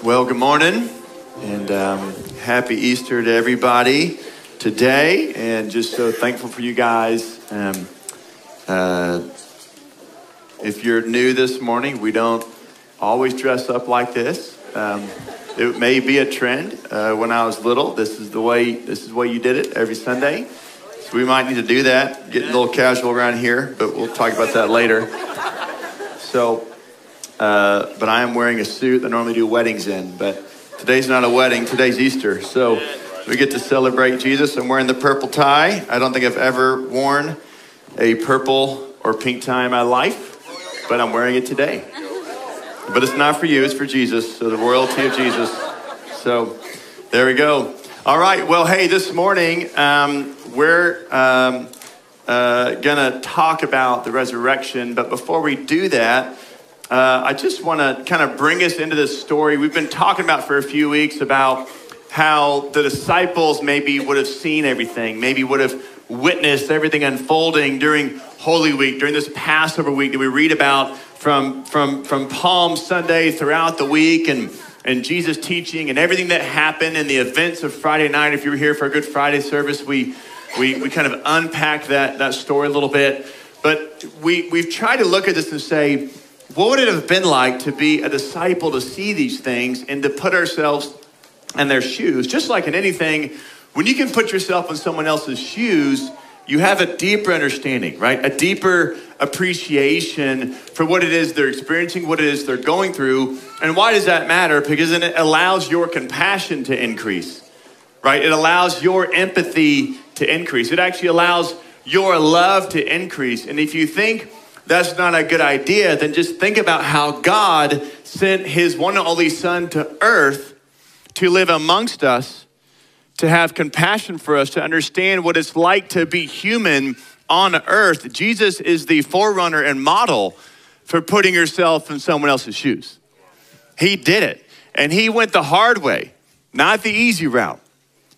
Well, good morning and um, happy Easter to everybody today. And just so thankful for you guys. Um, uh, if you're new this morning, we don't always dress up like this. Um, it may be a trend. Uh, when I was little, this is the way this is the way you did it every Sunday. So we might need to do that. Get a little casual around here, but we'll talk about that later. So uh, but I am wearing a suit I normally do weddings in. But today's not a wedding, today's Easter. So we get to celebrate Jesus. I'm wearing the purple tie. I don't think I've ever worn a purple or pink tie in my life, but I'm wearing it today. But it's not for you, it's for Jesus. So the royalty of Jesus. So there we go. All right. Well, hey, this morning um, we're um, uh, to talk about the resurrection. But before we do that, uh, I just want to kind of bring us into this story. We've been talking about for a few weeks about how the disciples maybe would have seen everything, maybe would have witnessed everything unfolding during Holy Week, during this Passover week that we read about from, from, from Palm Sunday throughout the week and, and Jesus teaching and everything that happened and the events of Friday night. If you were here for a Good Friday service, we, we, we kind of unpacked that, that story a little bit. But we, we've tried to look at this and say, what would it have been like to be a disciple to see these things and to put ourselves in their shoes? Just like in anything, when you can put yourself in someone else's shoes, you have a deeper understanding, right? A deeper appreciation for what it is they're experiencing, what it is they're going through. And why does that matter? Because then it allows your compassion to increase, right? It allows your empathy to increase. It actually allows your love to increase. And if you think, that's not a good idea, then just think about how God sent his one and only Son to earth to live amongst us, to have compassion for us, to understand what it's like to be human on earth. Jesus is the forerunner and model for putting yourself in someone else's shoes. He did it, and he went the hard way, not the easy route.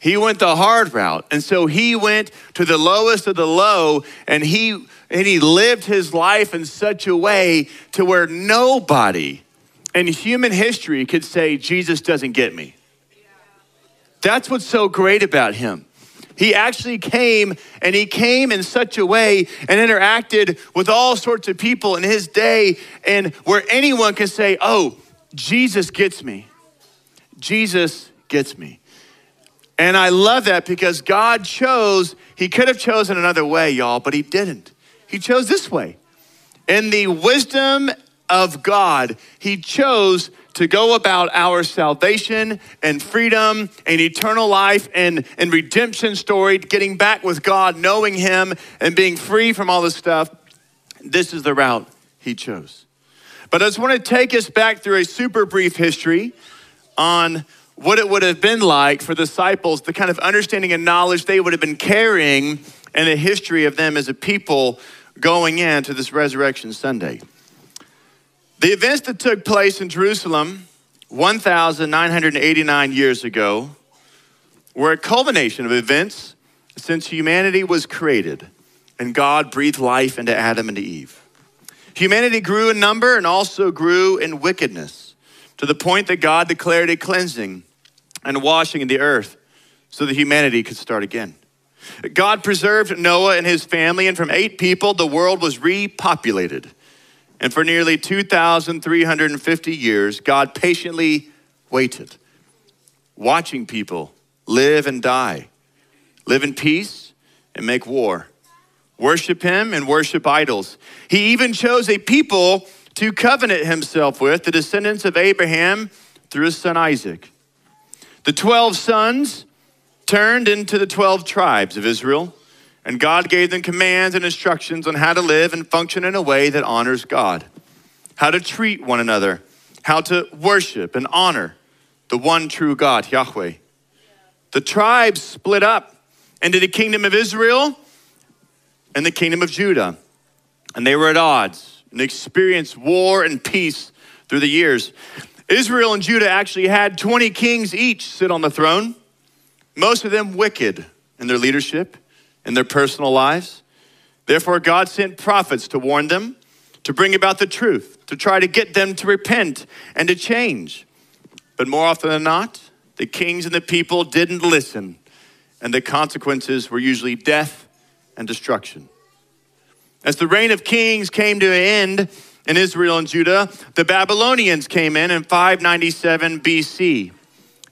He went the hard route. And so he went to the lowest of the low and he and he lived his life in such a way to where nobody in human history could say Jesus doesn't get me. That's what's so great about him. He actually came and he came in such a way and interacted with all sorts of people in his day and where anyone can say, "Oh, Jesus gets me." Jesus gets me. And I love that because God chose, He could have chosen another way, y'all, but He didn't. He chose this way. In the wisdom of God, He chose to go about our salvation and freedom and eternal life and, and redemption story, getting back with God, knowing Him, and being free from all this stuff. This is the route He chose. But I just want to take us back through a super brief history on what it would have been like for the disciples, the kind of understanding and knowledge they would have been carrying and the history of them as a people going into this Resurrection Sunday. The events that took place in Jerusalem 1,989 years ago were a culmination of events since humanity was created and God breathed life into Adam and Eve. Humanity grew in number and also grew in wickedness to the point that God declared a cleansing and washing in the earth so that humanity could start again. God preserved Noah and his family, and from eight people, the world was repopulated. And for nearly 2,350 years, God patiently waited, watching people live and die, live in peace and make war, worship Him and worship idols. He even chose a people to covenant Himself with, the descendants of Abraham through his son Isaac. The 12 sons turned into the 12 tribes of Israel, and God gave them commands and instructions on how to live and function in a way that honors God, how to treat one another, how to worship and honor the one true God, Yahweh. The tribes split up into the kingdom of Israel and the kingdom of Judah, and they were at odds and experienced war and peace through the years. Israel and Judah actually had 20 kings each sit on the throne, most of them wicked in their leadership, in their personal lives. Therefore, God sent prophets to warn them, to bring about the truth, to try to get them to repent and to change. But more often than not, the kings and the people didn't listen, and the consequences were usually death and destruction. As the reign of kings came to an end in Israel and Judah, the Babylonians came in in 597 BC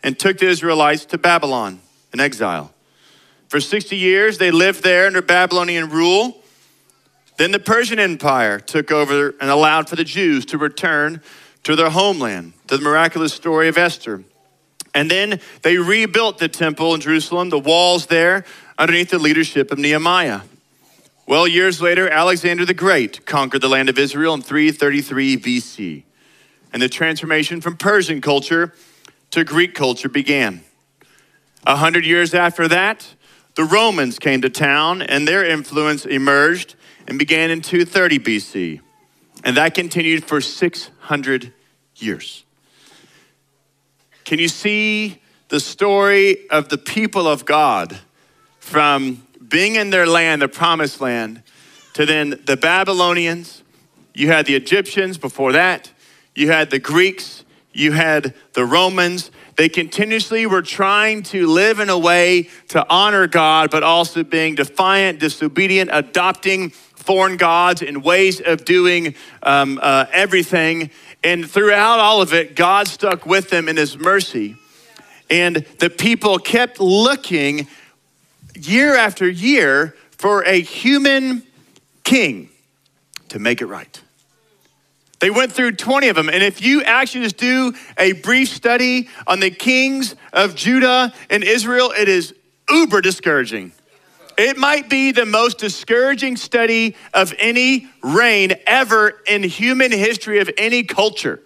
and took the Israelites to Babylon in exile. For 60 years, they lived there under Babylonian rule. Then the Persian Empire took over and allowed for the Jews to return to their homeland, to the miraculous story of Esther. And then they rebuilt the temple in Jerusalem, the walls there, underneath the leadership of Nehemiah. Well, years later, Alexander the Great conquered the land of Israel in 333 BC. And the transformation from Persian culture to Greek culture began. A hundred years after that, the Romans came to town and their influence emerged and began in 230 BC. And that continued for 600 years. Can you see the story of the people of God from being in their land, the promised land, to then the Babylonians? You had the Egyptians before that, you had the Greeks, you had the Romans. They continuously were trying to live in a way to honor God, but also being defiant, disobedient, adopting foreign gods and ways of doing um, uh, everything. And throughout all of it, God stuck with them in His mercy. And the people kept looking year after year for a human king to make it right. They went through 20 of them. And if you actually just do a brief study on the kings of Judah and Israel, it is uber discouraging. It might be the most discouraging study of any reign ever in human history of any culture.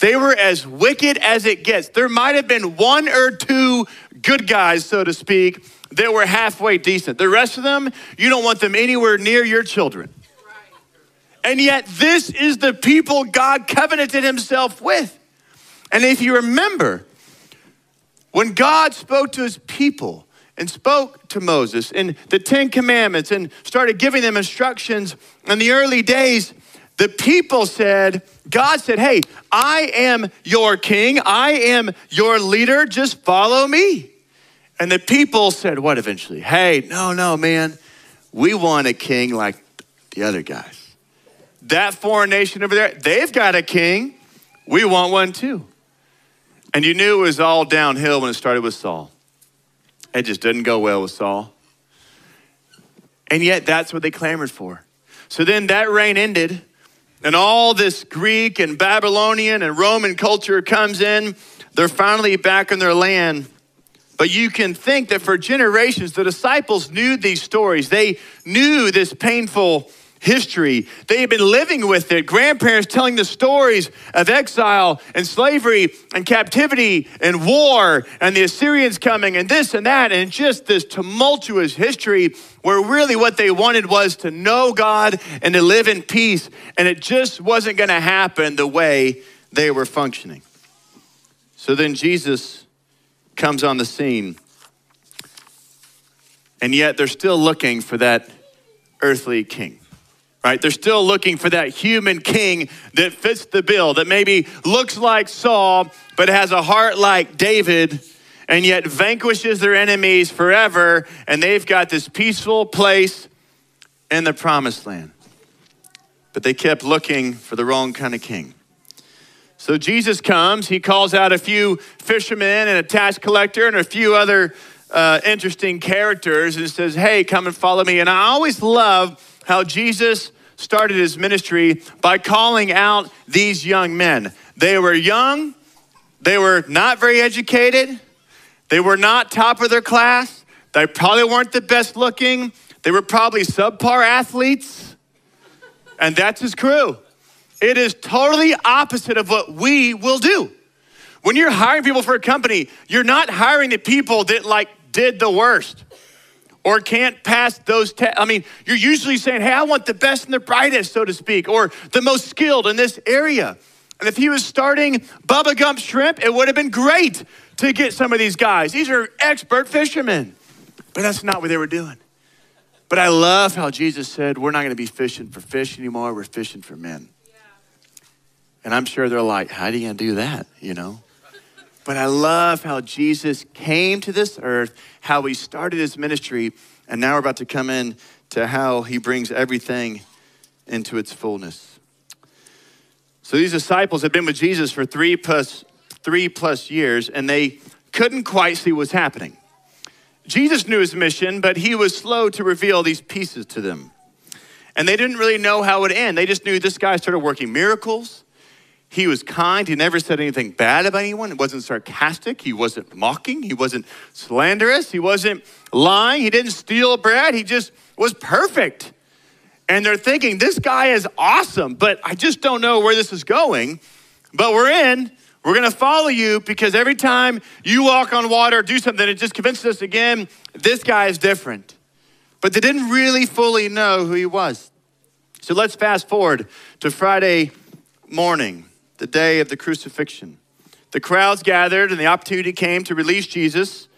They were as wicked as it gets. There might have been one or two good guys, so to speak, that were halfway decent. The rest of them, you don't want them anywhere near your children. And yet, this is the people God covenanted himself with. And if you remember, when God spoke to his people and spoke to Moses in the Ten Commandments and started giving them instructions in the early days, the people said, God said, Hey, I am your king, I am your leader, just follow me. And the people said, What eventually? Hey, no, no, man, we want a king like the other guys. That foreign nation over there, they've got a king. We want one too. And you knew it was all downhill when it started with Saul. It just didn't go well with Saul. And yet, that's what they clamored for. So then that reign ended, and all this Greek and Babylonian and Roman culture comes in. They're finally back in their land. But you can think that for generations, the disciples knew these stories. They knew this painful history. They had been living with it. Grandparents telling the stories of exile and slavery and captivity and war and the Assyrians coming and this and that and just this tumultuous history where really what they wanted was to know God and to live in peace. And it just wasn't going to happen the way they were functioning. So then Jesus comes on the scene. And yet they're still looking for that earthly king right? They're still looking for that human king that fits the bill, that maybe looks like Saul, but has a heart like David, and yet vanquishes their enemies forever, and they've got this peaceful place in the promised land. But they kept looking for the wrong kind of king. So Jesus comes, he calls out a few fishermen and a tax collector and a few other uh, interesting characters and says, Hey, come and follow me. And I always love how Jesus started his ministry by calling out these young men. They were young, they were not very educated, they were not top of their class, they probably weren't the best looking, they were probably subpar athletes, and that's his crew. It is totally opposite of what we will do. When you're hiring people for a company, you're not hiring the people that like did the worst or can't pass those tests. I mean, you're usually saying, hey, I want the best and the brightest, so to speak, or the most skilled in this area. And if he was starting Bubba Gump Shrimp, it would have been great to get some of these guys. These are expert fishermen. But that's not what they were doing. But I love how Jesus said, we're not going to be fishing for fish anymore, we're fishing for men. And I'm sure they're like, how do you do that, you know? But I love how Jesus came to this earth, how he started his ministry, and now we're about to come in to how he brings everything into its fullness. So these disciples had been with Jesus for three plus three plus years, and they couldn't quite see what's happening. Jesus knew his mission, but he was slow to reveal these pieces to them. And they didn't really know how it would end. They just knew this guy started working miracles. He was kind. He never said anything bad about anyone. He wasn't sarcastic. He wasn't mocking. He wasn't slanderous. He wasn't lying. He didn't steal bread. He just was perfect. And they're thinking, this guy is awesome, but I just don't know where this is going. But we're in. We're going to follow you because every time you walk on water do something, it just convinces us again this guy is different. But they didn't really fully know who he was. So let's fast forward to Friday morning, the day of the crucifixion. The crowds gathered, and the opportunity came to release Jesus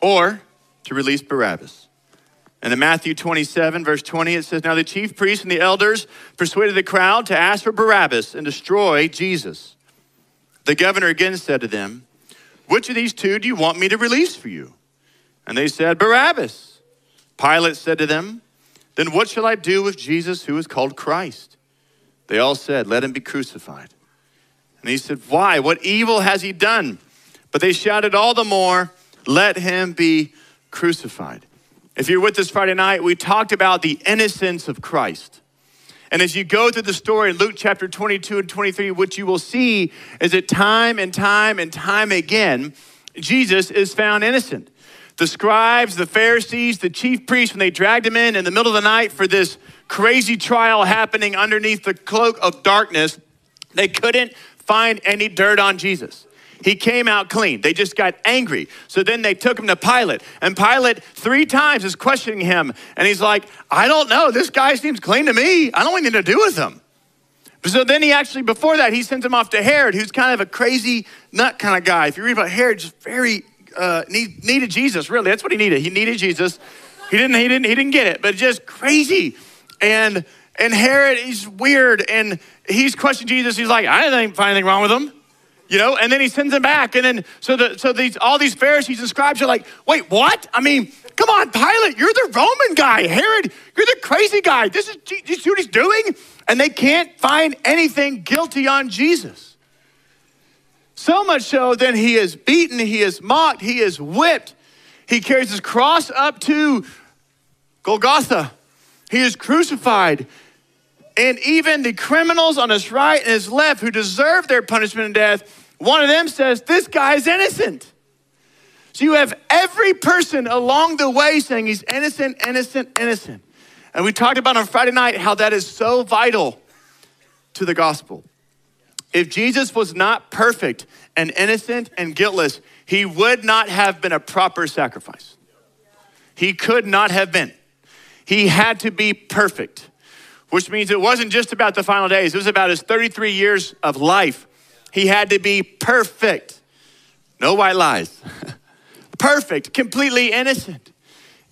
or to release Barabbas. And in Matthew 27, verse 20, it says, Now the chief priests and the elders persuaded the crowd to ask for Barabbas and destroy Jesus. The governor again said to them, Which of these two do you want me to release for you? And they said, Barabbas. Pilate said to them, Then what shall I do with Jesus who is called Christ? They all said, Let him be crucified. And he said, Why? What evil has he done? But they shouted all the more, Let him be crucified. If you're with us Friday night, we talked about the innocence of Christ. And as you go through the story in Luke chapter 22 and 23, what you will see is that time and time and time again, Jesus is found innocent the scribes, the Pharisees, the chief priests, when they dragged him in in the middle of the night for this crazy trial happening underneath the cloak of darkness, they couldn't find any dirt on Jesus. He came out clean. They just got angry. So then they took him to Pilate. And Pilate, three times, is questioning him. And he's like, I don't know. This guy seems clean to me. I don't want anything to do with him. So then he actually, before that, he sent him off to Herod, who's kind of a crazy nut kind of guy. If you read about Herod, just very uh, need, needed Jesus. Really, that's what he needed. He needed Jesus. He didn't. He didn't. He didn't get it. But just crazy. And and Herod is weird, and he's questioning Jesus. He's like, I didn't find anything wrong with him. You know, and then he sends him back, and then so the so these all these Pharisees and scribes are like, wait, what? I mean, come on, Pilate, you're the Roman guy. Herod, you're the crazy guy. This is, this is what he's doing, and they can't find anything guilty on Jesus. So much so, then he is beaten, he is mocked, he is whipped. He carries his cross up to Golgotha. He is crucified. And even the criminals on his right and his left who deserve their punishment and death, one of them says, This guy is innocent. So you have every person along the way saying he's innocent, innocent, innocent. And we talked about on Friday night how that is so vital to the gospel. If Jesus was not perfect and innocent and guiltless, he would not have been a proper sacrifice. He could not have been. He had to be perfect, which means it wasn't just about the final days, it was about his 33 years of life. He had to be perfect. No white lies. perfect, completely innocent.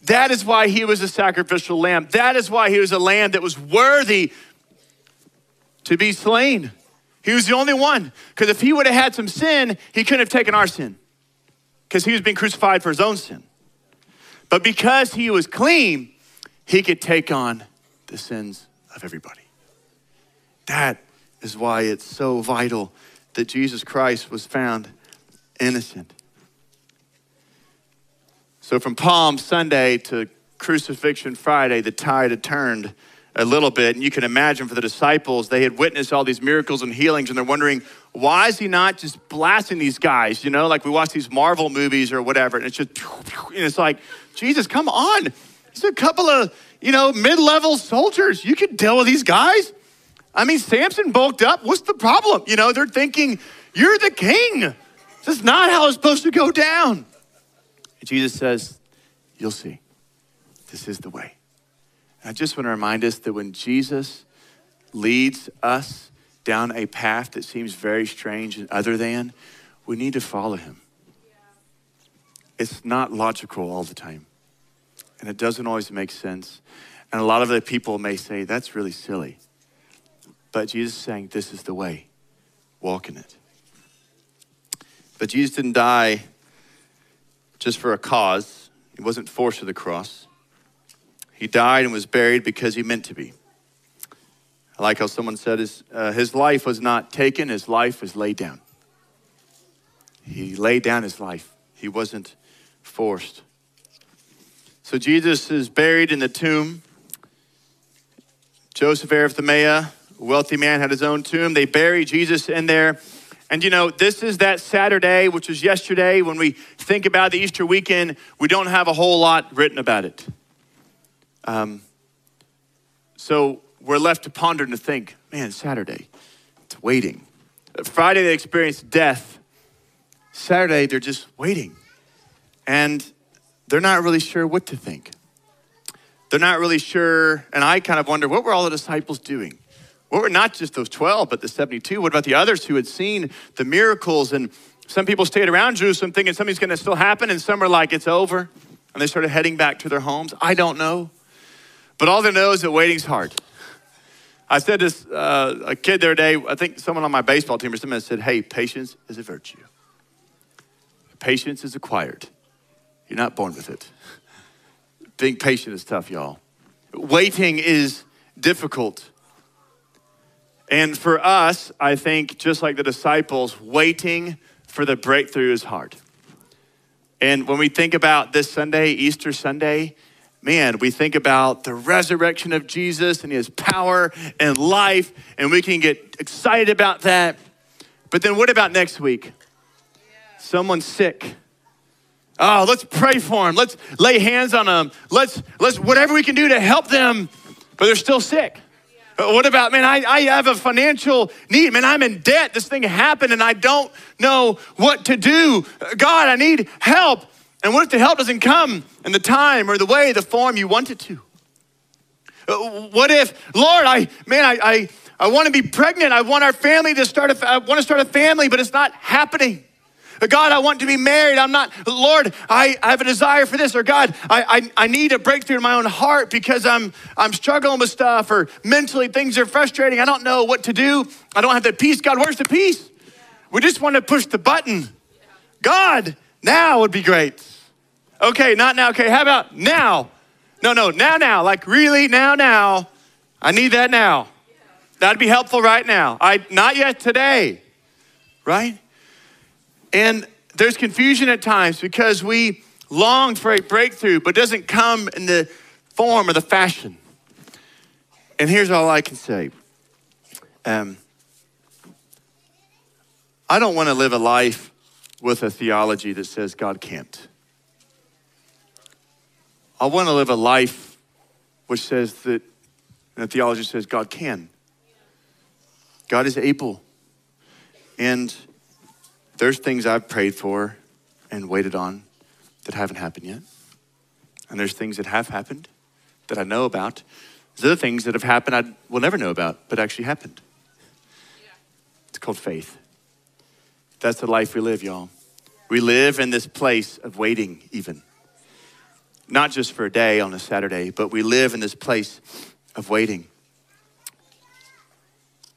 That is why he was a sacrificial lamb. That is why he was a lamb that was worthy to be slain. He was the only one. Because if he would have had some sin, he couldn't have taken our sin. Because he was being crucified for his own sin. But because he was clean, he could take on the sins of everybody. That is why it's so vital that Jesus Christ was found innocent. So from Palm Sunday to Crucifixion Friday, the tide had turned a little bit. And you can imagine for the disciples, they had witnessed all these miracles and healings, and they're wondering, why is he not just blasting these guys? You know, like we watch these Marvel movies or whatever, and it's just, and it's like, Jesus, come on. It's a couple of, you know, mid level soldiers. You can deal with these guys. I mean, Samson bulked up. What's the problem? You know, they're thinking, you're the king. This is not how it's supposed to go down. And Jesus says, You'll see. This is the way. I just want to remind us that when Jesus leads us down a path that seems very strange and other than, we need to follow him. It's not logical all the time, and it doesn't always make sense. And a lot of the people may say, that's really silly. But Jesus is saying, this is the way, walk in it. But Jesus didn't die just for a cause, he wasn't forced to the cross. He died and was buried because he meant to be. I like how someone said his, uh, his life was not taken, his life was laid down. He laid down his life, he wasn't forced. So Jesus is buried in the tomb. Joseph Arimathea, a wealthy man, had his own tomb. They bury Jesus in there. And you know, this is that Saturday, which was yesterday. When we think about the Easter weekend, we don't have a whole lot written about it. Um, so we're left to ponder and to think, man, Saturday, it's waiting. Friday, they experienced death. Saturday, they're just waiting. And they're not really sure what to think. They're not really sure. And I kind of wonder, what were all the disciples doing? What were not just those 12, but the 72? What about the others who had seen the miracles? And some people stayed around Jerusalem thinking something's going to still happen, and some are like, it's over. And they started heading back to their homes. I don't know. But all they know is that waiting's hard. I said this, uh, a kid the other day, I think someone on my baseball team or something said, hey, patience is a virtue. Patience is acquired. You're not born with it. Being patient is tough, y'all. Waiting is difficult. And for us, I think, just like the disciples, waiting for the breakthrough is hard. And when we think about this Sunday, Easter Sunday, man, we think about the resurrection of Jesus and his power and life, and we can get excited about that. But then what about next week? Someone's sick. Oh, let's pray for them. Let's lay hands on them. Let's, let's, whatever we can do to help them, but they're still sick. Uh, what about, man, I, I have a financial need. Man, I'm in debt. This thing happened and I don't know what to do. Uh, God, I need help. And what if the help doesn't come in the time or the way, the form you want it to? Uh, what if, Lord, I, man, I, I, I want to be pregnant. I want our family to start a, I want to start a family, but it's not happening. God, I want to be married. I'm not, Lord, I, I have a desire for this. Or God, I, I, I need a breakthrough in my own heart because I'm, I'm struggling with stuff or mentally things are frustrating. I don't know what to do. I don't have the peace. God, where's the peace? We just want to push the button. God, now would be great. Okay, not now. Okay, how about now? No, no, now, now. Like really, now, now. I need that now. That'd be helpful right now. I not yet today. Right? And there's confusion at times because we long for a breakthrough, but doesn't come in the form or the fashion. And here's all I can say um, I don't want to live a life with a theology that says God can't. I want to live a life which says that, and the theology says God can. God is able. And there's things I've prayed for and waited on that haven't happened yet. And there's things that have happened that I know about. There's other things that have happened I will never know about, but actually happened. Yeah. It's called faith. That's the life we live, y'all. We live in this place of waiting, even. Not just for a day on a Saturday, but we live in this place of waiting.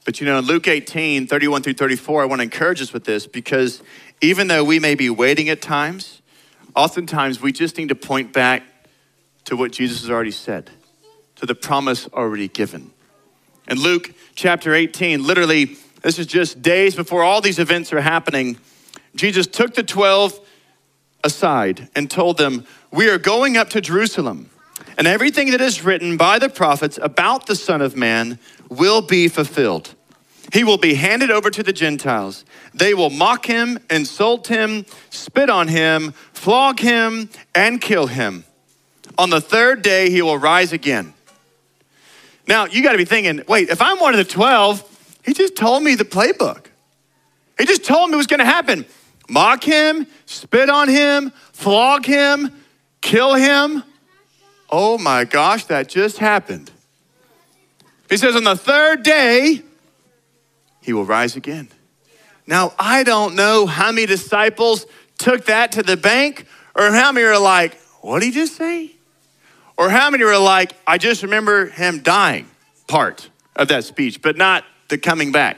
But you know, in Luke 18, 31 through 34, I want to encourage us with this because even though we may be waiting at times, oftentimes we just need to point back to what Jesus has already said, to the promise already given. In Luke chapter 18, literally, this is just days before all these events are happening. Jesus took the 12 aside and told them, We are going up to Jerusalem, and everything that is written by the prophets about the Son of Man will be fulfilled. He will be handed over to the Gentiles. They will mock him, insult him, spit on him, flog him, and kill him. On the third day, he will rise again. Now, you got to be thinking wait, if I'm one of the 12, he just told me the playbook. He just told me what's going to happen mock him, spit on him, flog him, kill him. Oh my gosh, that just happened. He says, on the third day, he will rise again. Now, I don't know how many disciples took that to the bank, or how many are like, what did he just say? Or how many are like, I just remember him dying part of that speech, but not the coming back.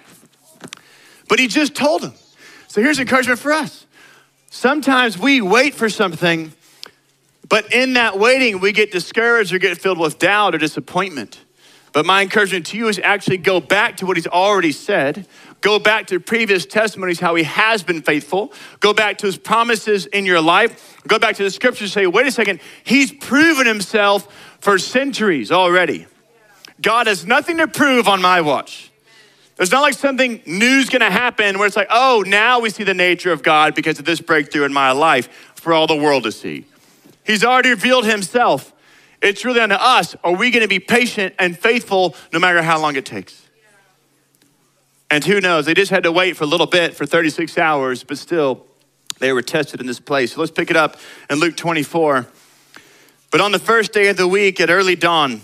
But he just told them. So here's encouragement for us. Sometimes we wait for something, but in that waiting, we get discouraged or get filled with doubt or disappointment. But my encouragement to you is actually go back to what he's already said. Go back to previous testimonies, how he has been faithful. Go back to his promises in your life. Go back to the scriptures and say, wait a second, he's proven himself for centuries already. God has nothing to prove on my watch. There's not like something new's gonna happen where it's like, oh, now we see the nature of God because of this breakthrough in my life for all the world to see. He's already revealed himself. It's really on to us. Are we gonna be patient and faithful no matter how long it takes? And who knows, they just had to wait for a little bit for 36 hours, but still, they were tested in this place. So let's pick it up in Luke 24. But on the first day of the week at early dawn,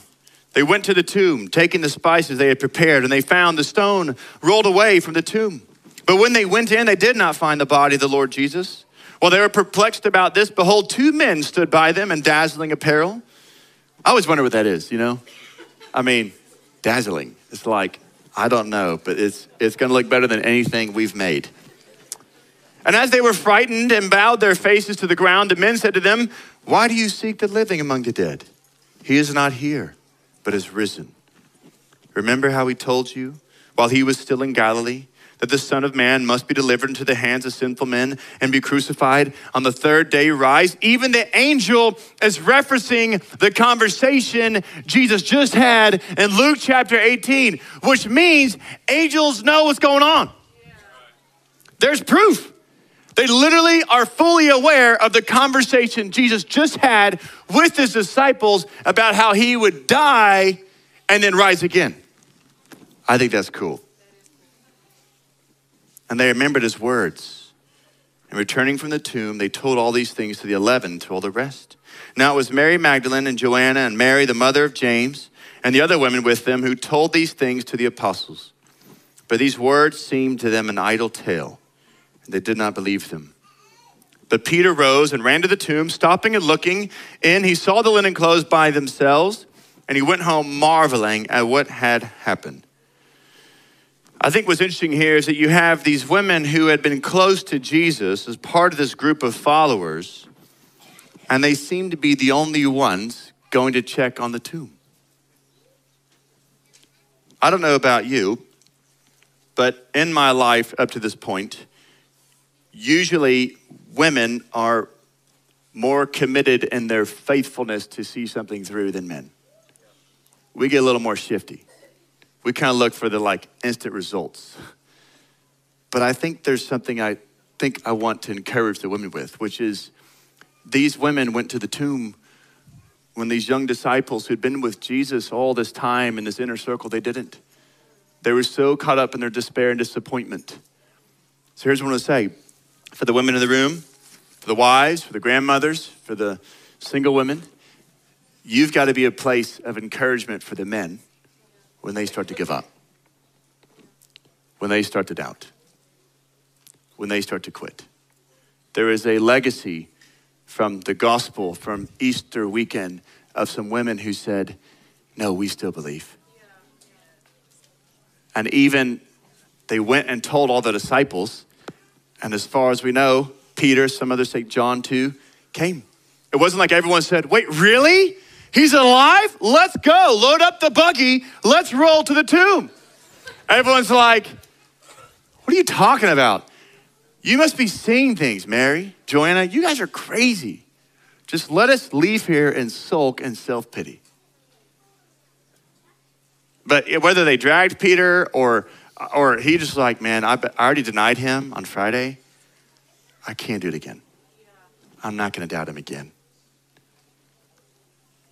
they went to the tomb, taking the spices they had prepared, and they found the stone rolled away from the tomb. But when they went in, they did not find the body of the Lord Jesus. While they were perplexed about this, behold, two men stood by them in dazzling apparel. I always wonder what that is, you know? I mean, dazzling. It's like, I don't know, but it's, it's gonna look better than anything we've made. And as they were frightened and bowed their faces to the ground, the men said to them, Why do you seek the living among the dead? He is not here but is risen. Remember how he told you while he was still in Galilee that the Son of Man must be delivered into the hands of sinful men and be crucified on the third day, rise? Even the angel is referencing the conversation Jesus just had in Luke chapter 18, which means angels know what's going on. There's proof. They literally are fully aware of the conversation Jesus just had with his disciples about how he would die and then rise again. I think that's cool. And they remembered his words. And returning from the tomb, they told all these things to the eleven, to all the rest. Now it was Mary Magdalene and Joanna and Mary, the mother of James, and the other women with them who told these things to the apostles. But these words seemed to them an idle tale and they did not believe them. But Peter rose and ran to the tomb, stopping and looking in. He saw the linen clothes by themselves, and he went home marveling at what had happened. I think what's interesting here is that you have these women who had been close to Jesus as part of this group of followers, and they seem to be the only ones going to check on the tomb. I don't know about you, but in my life up to this point, usually women are more committed in their faithfulness to see something through than men. We get a little more shifty. We kind of look for the like instant results. But I think there's something I think I want to encourage the women with, which is these women went to the tomb when these young disciples who'd been with Jesus all this time in this inner circle, they didn't. They were so caught up in their despair and disappointment. So here's what I want to say for the women in the room, for the wives, for the grandmothers, for the single women. You've got to be a place of encouragement for the men when they start to give up, when they start to doubt, when they start to quit. There is a legacy from the gospel from Easter weekend of some women who said, No, we still believe. And even they went and told all the disciples, and as far as we know, Peter, some others say John too, came. It wasn't like everyone said, wait, really? He's alive? Let's go. Load up the buggy. Let's roll to the tomb. Everyone's like, what are you talking about? You must be seeing things, Mary, Joanna. You guys are crazy. Just let us leave here and sulk and self pity. But whether they dragged Peter or or he just like, man, I, I already denied him on Friday. I can't do it again. I'm not going to doubt him again.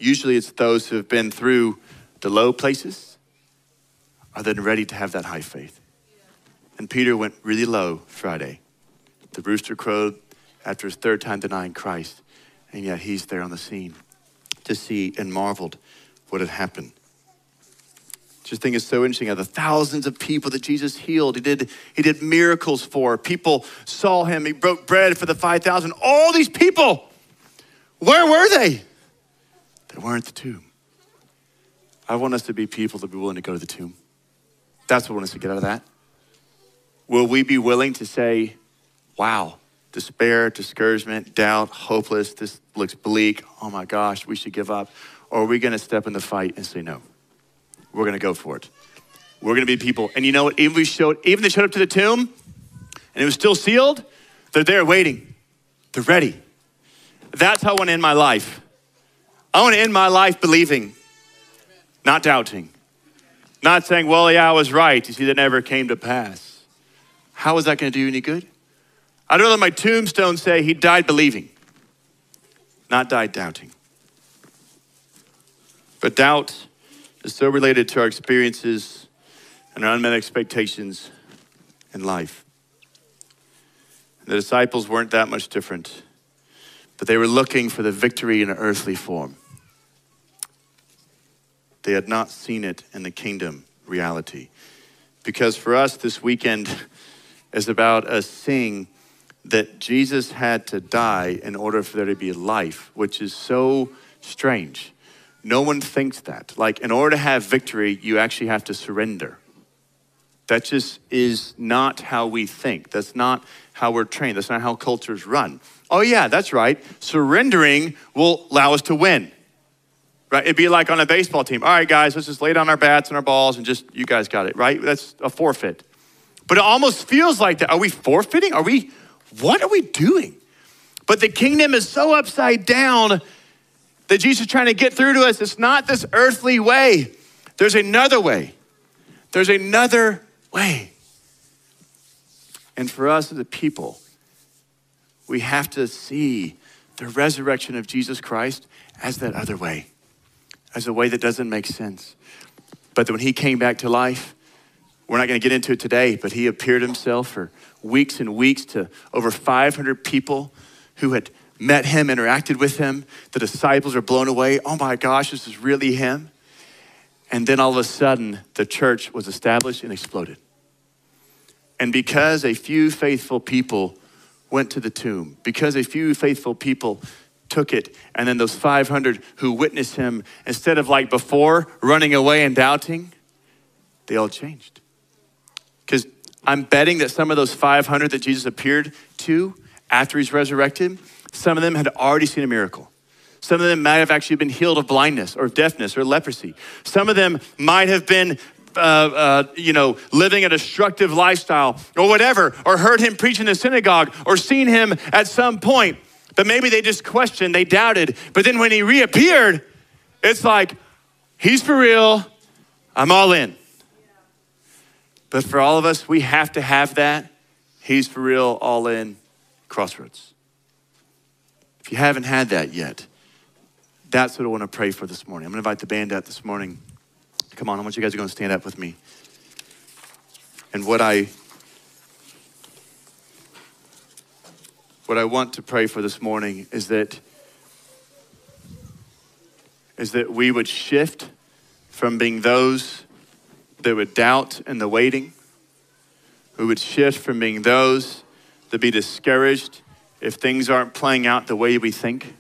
Usually it's those who have been through the low places are then ready to have that high faith. And Peter went really low Friday. The rooster crowed after his third time denying Christ, and yet he's there on the scene to see and marveled what had happened. Just think it's so interesting how the thousands of people that Jesus healed, he did, he did miracles for. People saw him, he broke bread for the 5,000. All these people, where were they? They weren't the tomb. I want us to be people to be willing to go to the tomb. That's what I want us to get out of that. Will we be willing to say, wow, despair, discouragement, doubt, hopeless, this looks bleak, oh my gosh, we should give up? Or are we gonna step in the fight and say, no, we're gonna go for it? We're gonna be people. And you know what? Even we showed, even they showed up to the tomb and it was still sealed, they're there waiting. They're ready. That's how I want to end my life. I want to end my life believing, not doubting, not saying, well, yeah, I was right. You see, that never came to pass. How is that going to do you any good? I'd rather my tombstone say he died believing, not died doubting. But doubt is so related to our experiences and our unmet expectations in life. The disciples weren't that much different, but they were looking for the victory in an earthly form. They had not seen it in the kingdom reality. Because for us, this weekend is about us seeing that Jesus had to die in order for there to be life, which is so strange. No one thinks that. Like, in order to have victory, you actually have to surrender. That just is not how we think. That's not how we're trained. That's not how cultures run. Oh, yeah, that's right. Surrendering will allow us to win. Right? It'd be like on a baseball team. All right, guys, let's just lay down our bats and our balls and just, you guys got it, right? That's a forfeit. But it almost feels like that. Are we forfeiting? Are we, what are we doing? But the kingdom is so upside down that Jesus is trying to get through to us. It's not this earthly way, there's another way. There's another way. And for us as a people, we have to see the resurrection of Jesus Christ as that other way as a way that doesn't make sense. But when he came back to life, we're not going to get into it today, but he appeared himself for weeks and weeks to over 500 people who had met him, interacted with him. The disciples are blown away. Oh my gosh, this is really him. And then all of a sudden, the church was established and exploded. And because a few faithful people went to the tomb, because a few faithful people took it. And then those 500 who witnessed him, instead of like before, running away and doubting, they all changed. Because I'm betting that some of those 500 that Jesus appeared to after he's resurrected, some of them had already seen a miracle. Some of them might have actually been healed of blindness or deafness or leprosy. Some of them might have been uh, uh, you know, living a destructive lifestyle or whatever, or heard him preach in the synagogue or seen him at some point. But maybe they just questioned, they doubted. But then when he reappeared, it's like, he's for real, I'm all in. But for all of us, we have to have that. He's for real, all in, crossroads. If you haven't had that yet, that's what I want to pray for this morning. I'm going to invite the band out this morning. Come on, I want you guys to go and stand up with me. And what I what I want to pray for this morning is that is that we would shift from being those that would doubt in the waiting. We would shift from being those that be discouraged if things aren't playing out the way we think.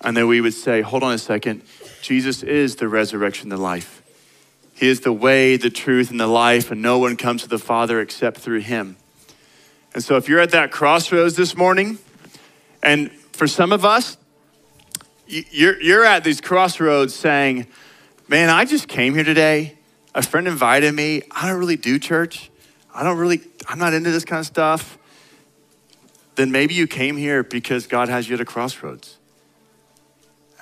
And then we would say, hold on a second, Jesus is the resurrection, the life. He is the way, the truth, and the life, and no one comes to the Father except through him. And so if you're at that crossroads this morning, and for some of us, you're, you're at these crossroads saying, Man, I just came here today. A friend invited me. I don't really do church. I don't really, I'm not into this kind of stuff. Then maybe you came here because God has you at a crossroads.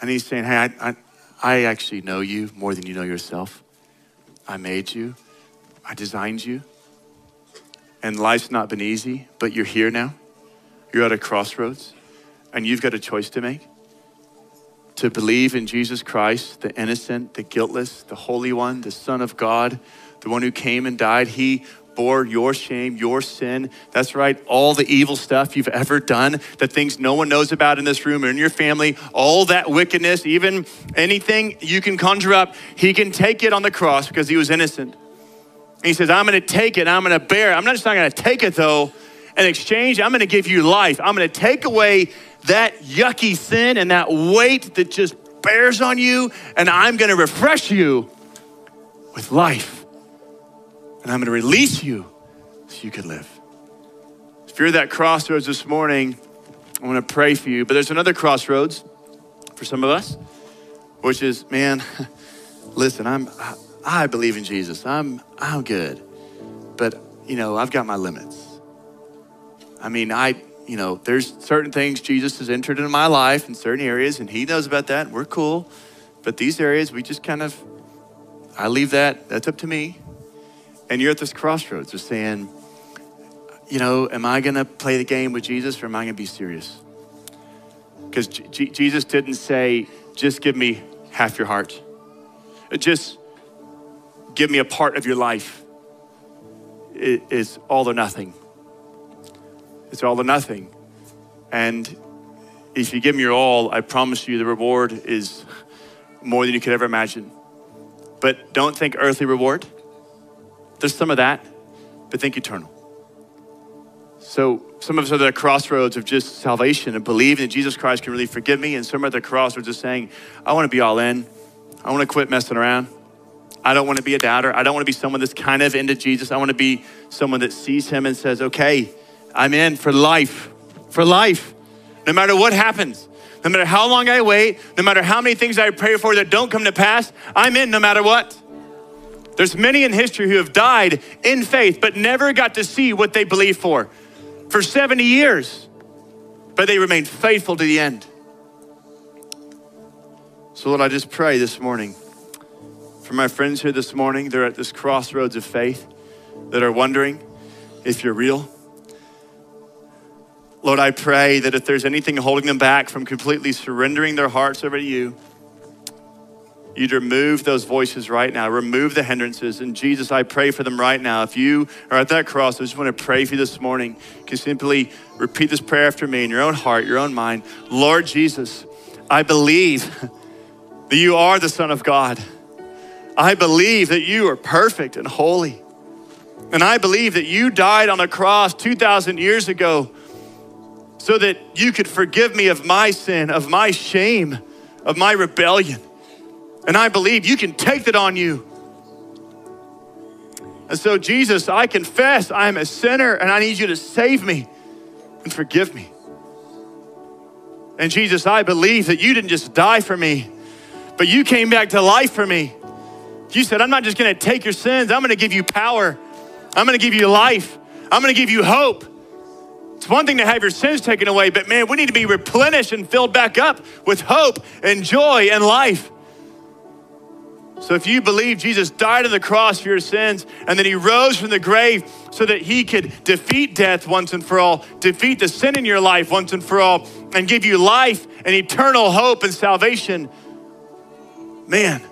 And He's saying, Hey, I, I, I actually know you more than you know yourself. I made you, I designed you and life's not been easy, but you're here now. You're at a crossroads, and you've got a choice to make to believe in Jesus Christ, the innocent, the guiltless, the Holy One, the Son of God, the one who came and died. He bore your shame, your sin. That's right, all the evil stuff you've ever done, the things no one knows about in this room or in your family, all that wickedness, even anything you can conjure up, He can take it on the cross because He was innocent he says, I'm going to take it, I'm going to bear it. I'm not just not going to take it though. In exchange, I'm going to give you life. I'm going to take away that yucky sin and that weight that just bears on you, and I'm going to refresh you with life. And I'm going to release you so you can live. If you're at that crossroads this morning, I want to pray for you. But there's another crossroads for some of us, which is, man, listen, I'm I believe in Jesus. I'm I'm good. But, you know, I've got my limits. I mean, I, you know, there's certain things Jesus has entered into my life in certain areas, and he knows about that, and we're cool. But these areas, we just kind of, I leave that, that's up to me. And you're at this crossroads of saying, you know, am I going to play the game with Jesus or am I going to be serious? Because Jesus didn't say, just give me half your heart. Just give me a part of your life. It is all or nothing. It's all or nothing. And if you give me your all, I promise you the reward is more than you could ever imagine. But don't think earthly reward. There's some of that, but think eternal. So some of us are at the crossroads of just salvation and believing that Jesus Christ can really forgive me, and some are at the crossroads of saying, I want to be all in. I want to quit messing around. I don't want to be a doubter. I don't want to be someone that's kind of into Jesus. I want to be someone that sees him and says, okay, I'm in for life, for life. No matter what happens, no matter how long I wait, no matter how many things I pray for that don't come to pass, I'm in no matter what. There's many in history who have died in faith, but never got to see what they believed for for 70 years, but they remained faithful to the end. So, Lord, I just pray this morning for my friends here this morning. They're at this crossroads of faith that are wondering if you're real. Lord, I pray that if there's anything holding them back from completely surrendering their hearts over to you, you'd remove those voices right now, remove the hindrances. And Jesus, I pray for them right now. If you are at that cross, I just want to pray for you this morning. You can simply repeat this prayer after me in your own heart, your own mind. Lord Jesus, I believe that you are the Son of God. I believe that you are perfect and holy. And I believe that you died on the cross 2,000 years ago so that you could forgive me of my sin, of my shame, of my rebellion. And I believe you can take that on you. And so, Jesus, I confess I am a sinner and I need you to save me and forgive me. And Jesus, I believe that you didn't just die for me, but you came back to life for me. You said, I'm not just gonna take your sins, I'm gonna give you power. I'm gonna give you life. I'm gonna give you hope. It's one thing to have your sins taken away, but man, we need to be replenished and filled back up with hope and joy and life. So if you believe Jesus died on the cross for your sins and then he rose from the grave so that he could defeat death once and for all, defeat the sin in your life once and for all, and give you life and eternal hope and salvation, man,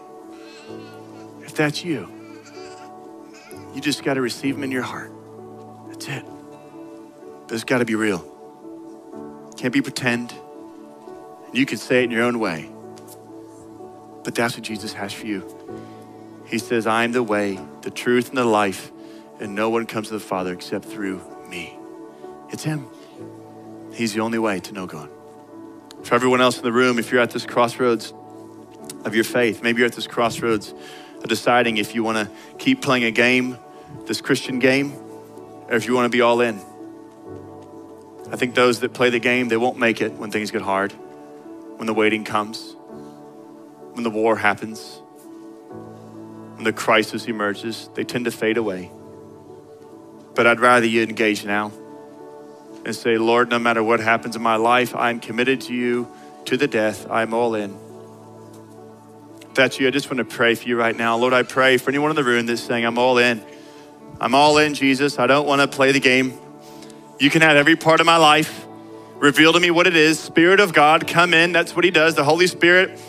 that's you, you just got to receive him in your heart. That's it. But it's got to be real. Can't be pretend. And You can say it in your own way. But that's what Jesus has for you. He says, I am the way, the truth, and the life, and no one comes to the Father except through me. It's Him. He's the only way to know God. For everyone else in the room, if you're at this crossroads of your faith, maybe you're at this crossroads of deciding if you want to keep playing a game, this Christian game, or if you want to be all in. I think those that play the game, they won't make it when things get hard, when the waiting comes when the war happens, when the crisis emerges, they tend to fade away. But I'd rather you engage now and say, Lord, no matter what happens in my life, I'm committed to you to the death. I'm all in. That's you, I just want to pray for you right now. Lord, I pray for anyone in the room that's saying, I'm all in. I'm all in, Jesus. I don't want to play the game. You can have every part of my life. Reveal to me what it is. Spirit of God, come in. That's what He does. The Holy Spirit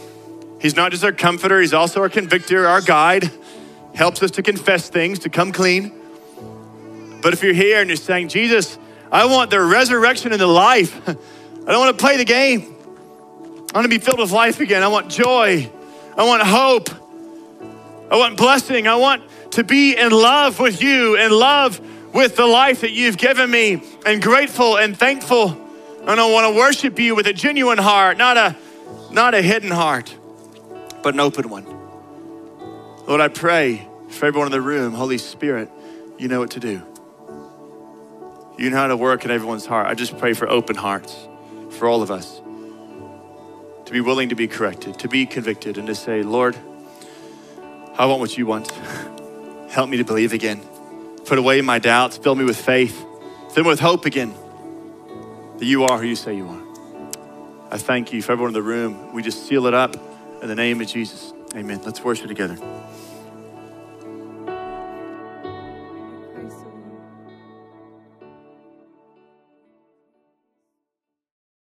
He's not just our comforter, He's also our convictor, our guide, helps us to confess things, to come clean. But if you're here and you're saying, Jesus, I want the resurrection and the life, I don't want to play the game. I want to be filled with life again. I want joy. I want hope. I want blessing. I want to be in love with you, in love with the life that you've given me, and grateful and thankful. And I want to worship you with a genuine heart, not a, not a hidden heart but an open one. Lord, I pray for everyone in the room, Holy Spirit, you know what to do. You know how to work in everyone's heart. I just pray for open hearts for all of us to be willing to be corrected, to be convicted, and to say, Lord, I want what you want. Help me to believe again. Put away my doubts, fill me with faith, fill me with hope again that you are who you say you are. I thank you for everyone in the room. We just seal it up in the name of Jesus. Amen. Let's worship together.